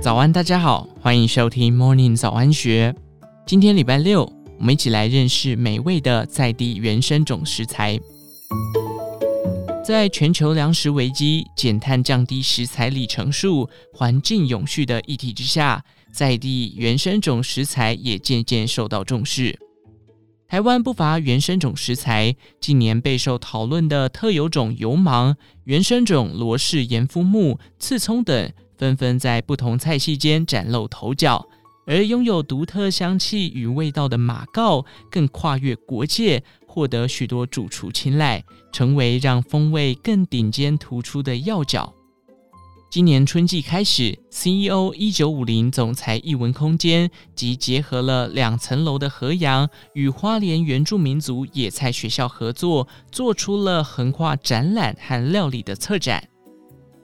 早安，大家好，欢迎收听 Morning 早安学。今天礼拜六，我们一起来认识美味的在地原生种食材。在全球粮食危机、减碳降低食材里程数、环境永续的议题之下，在地原生种食材也渐渐受到重视。台湾不乏原生种食材，近年备受讨论的特有种油芒、原生种罗氏盐肤木、刺葱等。纷纷在不同菜系间崭露头角，而拥有独特香气与味道的马告更跨越国界，获得许多主厨青睐，成为让风味更顶尖突出的要角。今年春季开始，CEO 一九五零总裁艺文空间即结合了两层楼的和洋与花莲原住民族野菜学校合作，做出了横跨展览和料理的策展。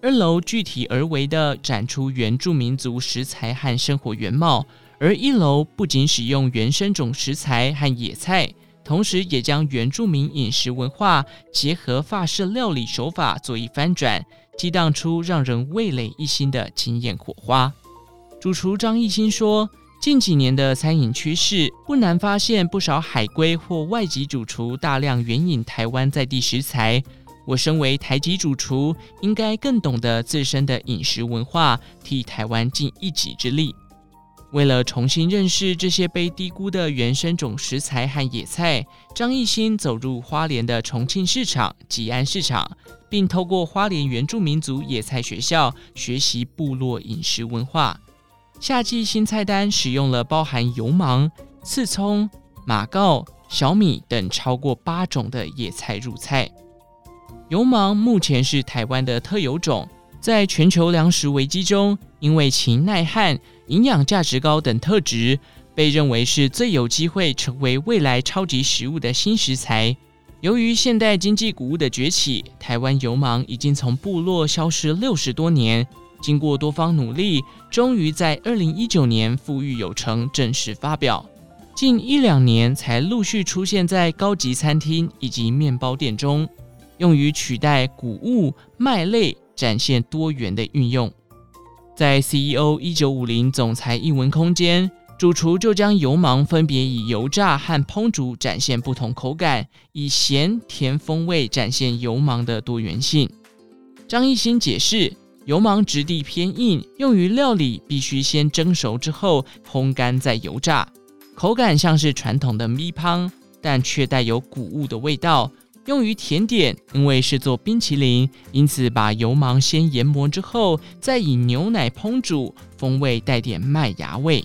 二楼具体而为的展出原住民族食材和生活原貌，而一楼不仅使用原生种食材和野菜，同时也将原住民饮食文化结合法式料理手法做一翻转，激荡出让人味蕾一新的惊艳火花。主厨张艺兴说：“近几年的餐饮趋势，不难发现不少海归或外籍主厨大量援引台湾在地食材。”我身为台籍主厨，应该更懂得自身的饮食文化，替台湾尽一己之力。为了重新认识这些被低估的原生种食材和野菜，张艺兴走入花莲的重庆市场、吉安市场，并透过花莲原住民族野菜学校学习部落饮食文化。夏季新菜单使用了包含油芒、刺葱、马告、小米等超过八种的野菜入菜。油芒目前是台湾的特有种，在全球粮食危机中，因为其耐旱、营养价值高等特质，被认为是最有机会成为未来超级食物的新食材。由于现代经济谷物的崛起，台湾油芒已经从部落消失六十多年。经过多方努力，终于在二零一九年复育有成，正式发表。近一两年才陆续出现在高级餐厅以及面包店中。用于取代谷物、麦类，展现多元的运用。在 CEO 一九五零总裁一文空间，主厨就将油芒分别以油炸和烹煮展现不同口感，以咸甜风味展现油芒的多元性。张艺兴解释，油芒质地偏硬，用于料理必须先蒸熟之后烘干再油炸，口感像是传统的米香，但却带有谷物的味道。用于甜点，因为是做冰淇淋，因此把油芒先研磨之后，再以牛奶烹煮，风味带点麦芽味。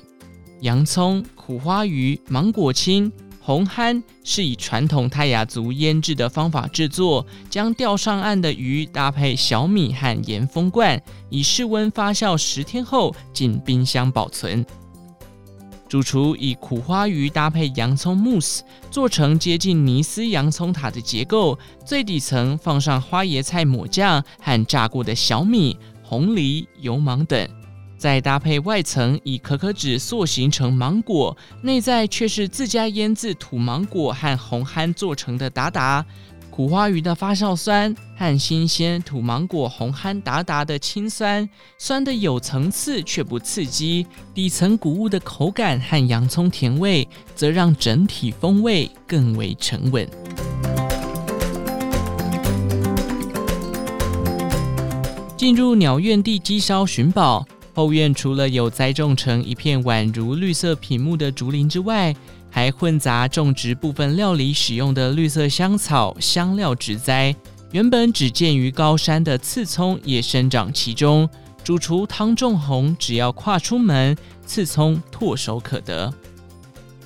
洋葱、苦花鱼、芒果青、红憨是以传统泰雅族腌制的方法制作，将钓上岸的鱼搭配小米和盐封罐，以室温发酵十天后进冰箱保存。主厨以苦花鱼搭配洋葱慕斯，做成接近尼斯洋葱塔的结构。最底层放上花椰菜抹酱和炸过的小米、红藜、油芒等，再搭配外层以可可脂塑形成芒果，内在却是自家腌制土芒果和红憨做成的达达。苦花鱼的发酵酸和新鲜土芒果红憨达达的青酸，酸的有层次却不刺激，底层谷物的口感和洋葱甜味，则让整体风味更为沉稳。进入鸟院地基烧寻宝后院，除了有栽种成一片宛如绿色屏幕的竹林之外，还混杂种植部分料理使用的绿色香草、香料植栽。原本只见于高山的刺葱也生长其中。主厨汤仲宏只要跨出门，刺葱唾手可得。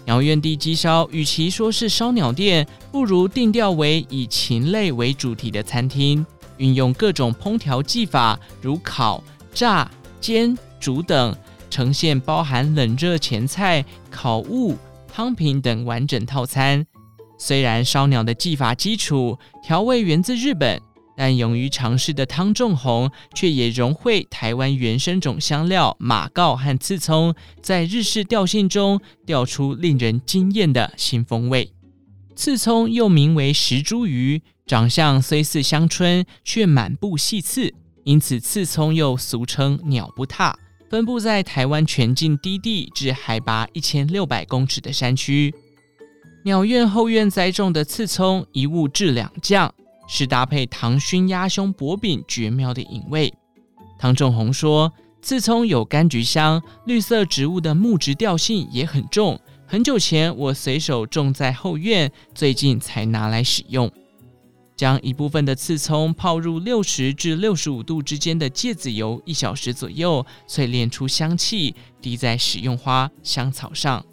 鸟院地鸡烧与其说是烧鸟店，不如定调为以禽类为主题的餐厅，运用各种烹调技法，如烤、炸、煎、煮等，呈现包含冷热前菜、烤物。汤品等完整套餐，虽然烧鸟的技法基础调味源自日本，但勇于尝试的汤仲宏却也融汇台湾原生种香料马告和刺葱，在日式调性中调出令人惊艳的新风味。刺葱又名为石茱萸，长相虽似香椿，却满布细刺，因此刺葱又俗称鸟不踏。分布在台湾全境低地至海拔一千六百公尺的山区。鸟院后院栽种的刺葱，一物治两将，是搭配糖熏鸭胸薄饼绝妙的饮味。汤仲鸿说，刺葱有柑橘香，绿色植物的木质调性也很重。很久前我随手种在后院，最近才拿来使用。将一部分的刺葱泡入六十至六十五度之间的芥子油一小时左右，淬炼出香气，滴在食用花、香草上。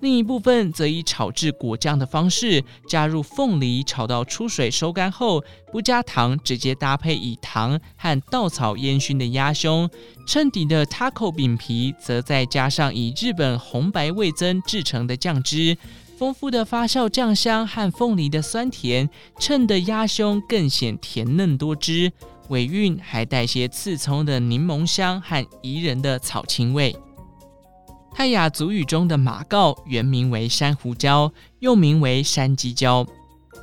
另一部分则以炒制果酱的方式，加入凤梨，炒到出水收干后，不加糖，直接搭配以糖和稻草烟熏的鸭胸。衬底的 taco 饼皮，则再加上以日本红白味增制成的酱汁。丰富的发酵酱香和凤梨的酸甜，衬得鸭胸更显甜嫩多汁，尾韵还带些刺葱的柠檬香和宜人的草青味。泰雅族语中的马告原名为山胡椒，又名为山鸡椒，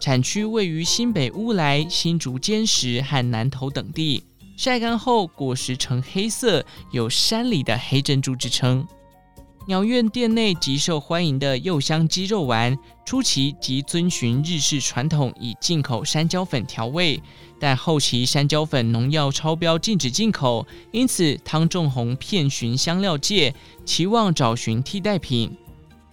产区位于新北乌来、新竹尖石和南投等地，晒干后果实呈黑色，有山里的黑珍珠之称。鸟院店内极受欢迎的柚香鸡肉丸，初期即遵循日式传统，以进口山椒粉调味，但后期山椒粉农药超标，禁止进口，因此汤仲鸿遍寻香料界，期望找寻替代品。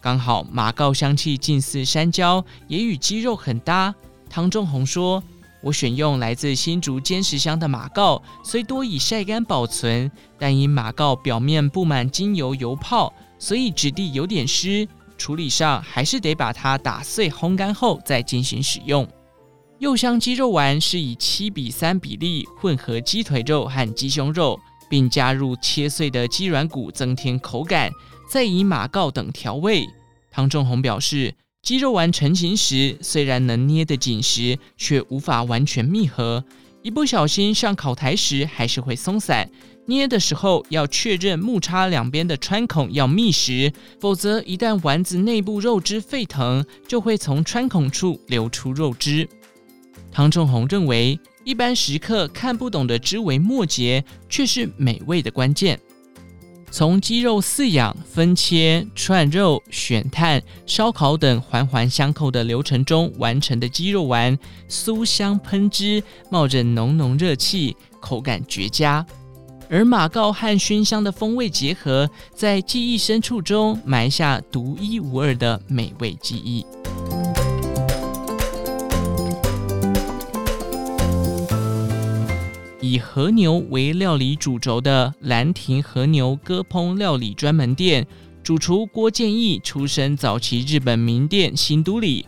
刚好马告香气近似山椒，也与鸡肉很搭。汤仲鸿说：“我选用来自新竹尖石乡的马告，虽多以晒干保存，但因马告表面布满精油油泡。”所以质地有点湿，处理上还是得把它打碎烘干后再进行使用。柚香鸡肉丸是以七比三比例混合鸡腿肉和鸡胸肉，并加入切碎的鸡软骨增添口感，再以马告等调味。汤仲鸿表示，鸡肉丸成型时虽然能捏得紧实，却无法完全密合，一不小心上烤台时还是会松散。捏的时候要确认木叉两边的穿孔要密实，否则一旦丸子内部肉汁沸腾，就会从穿孔处流出肉汁。汤仲鸿认为，一般食客看不懂的枝微末节，却是美味的关键。从鸡肉饲养、分切、串肉、选炭、烧烤等环环相扣的流程中完成的鸡肉丸，酥香喷汁，冒着浓浓热气，口感绝佳。而马告和熏香的风味结合，在记忆深处中埋下独一无二的美味记忆。以和牛为料理主轴的兰亭和牛割烹料理专门店，主厨郭建义出身早期日本名店新都里，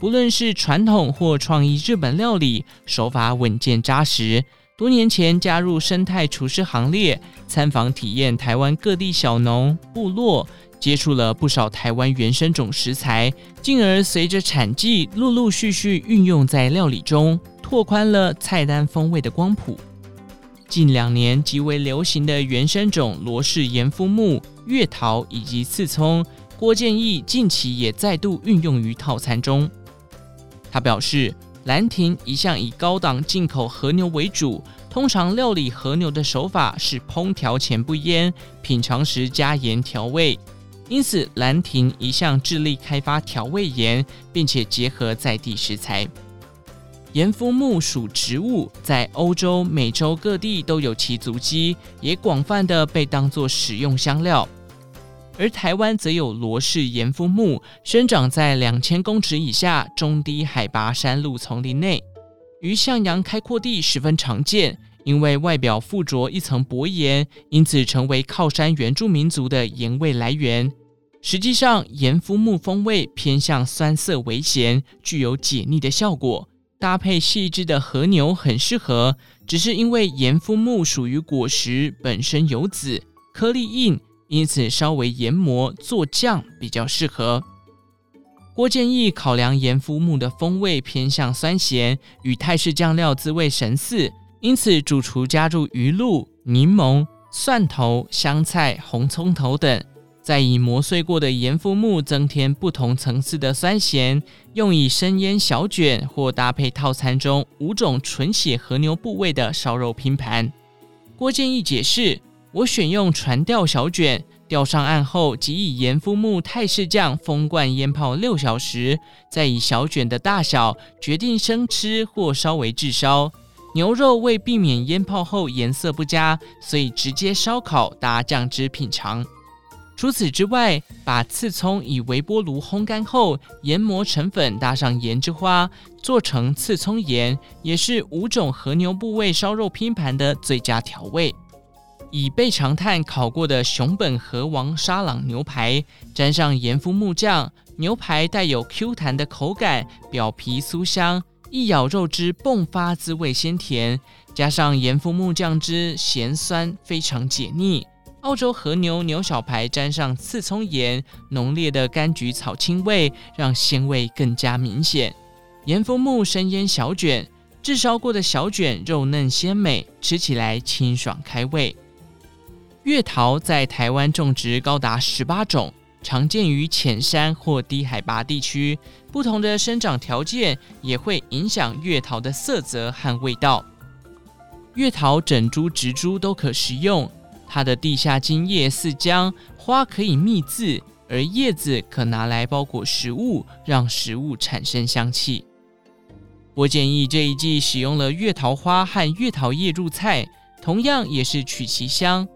不论是传统或创意日本料理，手法稳健扎实。多年前加入生态厨师行列，参访体验台湾各地小农部落，接触了不少台湾原生种食材，进而随着产季陆陆续续运用在料理中，拓宽了菜单风味的光谱。近两年极为流行的原生种罗氏盐肤木、月桃以及刺葱，郭建义近期也再度运用于套餐中。他表示。兰亭一向以高档进口和牛为主，通常料理和牛的手法是烹调前不腌，品尝时加盐调味。因此，兰亭一向致力开发调味盐，并且结合在地食材。盐肤木属植物，在欧洲、美洲各地都有其足迹，也广泛的被当作食用香料。而台湾则有罗氏盐肤木，生长在两千公尺以下中低海拔山路丛林内，于向阳开阔地十分常见。因为外表附着一层薄盐，因此成为靠山原住民族的盐味来源。实际上，盐肤木风味偏向酸涩微咸，具有解腻的效果，搭配细致的和牛很适合。只是因为盐肤木属于果实，本身有籽，颗粒硬。因此，稍微研磨做酱比较适合。郭建义考量盐肤木的风味偏向酸咸，与泰式酱料滋味神似，因此主厨加入鱼露、柠檬、蒜头、香菜、红葱头等，再以磨碎过的盐肤木增添不同层次的酸咸，用以生腌小卷或搭配套餐中五种纯血和牛部位的烧肉拼盘。郭建义解释：“我选用船钓小卷，钓上岸后即以盐肤木泰式酱封罐腌泡六小时，再以小卷的大小决定生吃或稍微炙烧。牛肉为避免腌泡后颜色不佳，所以直接烧烤搭酱汁品尝。”除此之外，把刺葱以微波炉烘干后研磨成粉，搭上盐之花，做成刺葱盐，也是五种和牛部位烧肉拼盘的最佳调味。以备长炭烤过的熊本和王沙朗牛排，沾上盐夫木酱，牛排带有 Q 弹的口感，表皮酥香，一咬肉汁迸发滋味鲜甜，加上盐夫木酱汁咸酸，非常解腻。澳洲和牛牛小排沾上刺葱盐，浓烈的柑橘草青味让鲜味更加明显。盐夫木生腌小卷，炙烧过的小卷肉嫩鲜美，吃起来清爽开胃。月桃在台湾种植高达十八种，常见于浅山或低海拔地区。不同的生长条件也会影响月桃的色泽和味道。月桃整株、植株都可食用。它的地下茎叶似姜，花可以蜜渍，而叶子可拿来包裹食物，让食物产生香气。我建议这一季使用了月桃花和月桃叶入菜，同样也是取其香。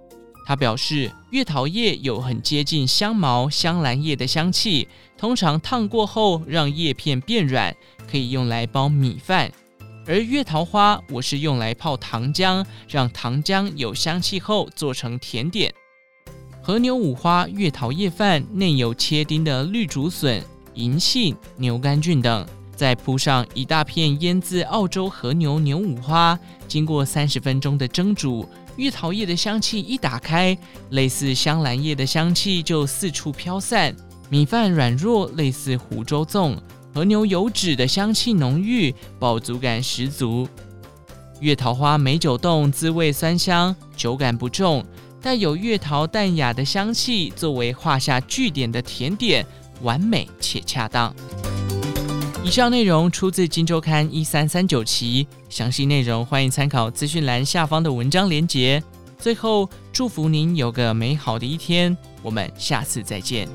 他表示，月桃叶有很接近香茅、香兰叶的香气，通常烫过后让叶片变软，可以用来包米饭。而月桃花，我是用来泡糖浆，让糖浆有香气后做成甜点。和牛五花月桃叶饭内有切丁的绿竹笋、银杏、牛肝菌等，再铺上一大片腌渍澳洲和牛牛五花，经过三十分钟的蒸煮，月桃叶的香气一打开，类似香兰叶的香气就四处飘散，米饭软弱，类似湖州粽。和牛油脂的香气浓郁，饱足感十足。月桃花美酒冻，滋味酸香，酒感不重，带有月桃淡雅的香气，作为画下句点的甜点，完美且恰当。以上内容出自《金周刊》一三三九期，详细内容欢迎参考资讯栏下方的文章连结。最后，祝福您有个美好的一天，我们下次再见。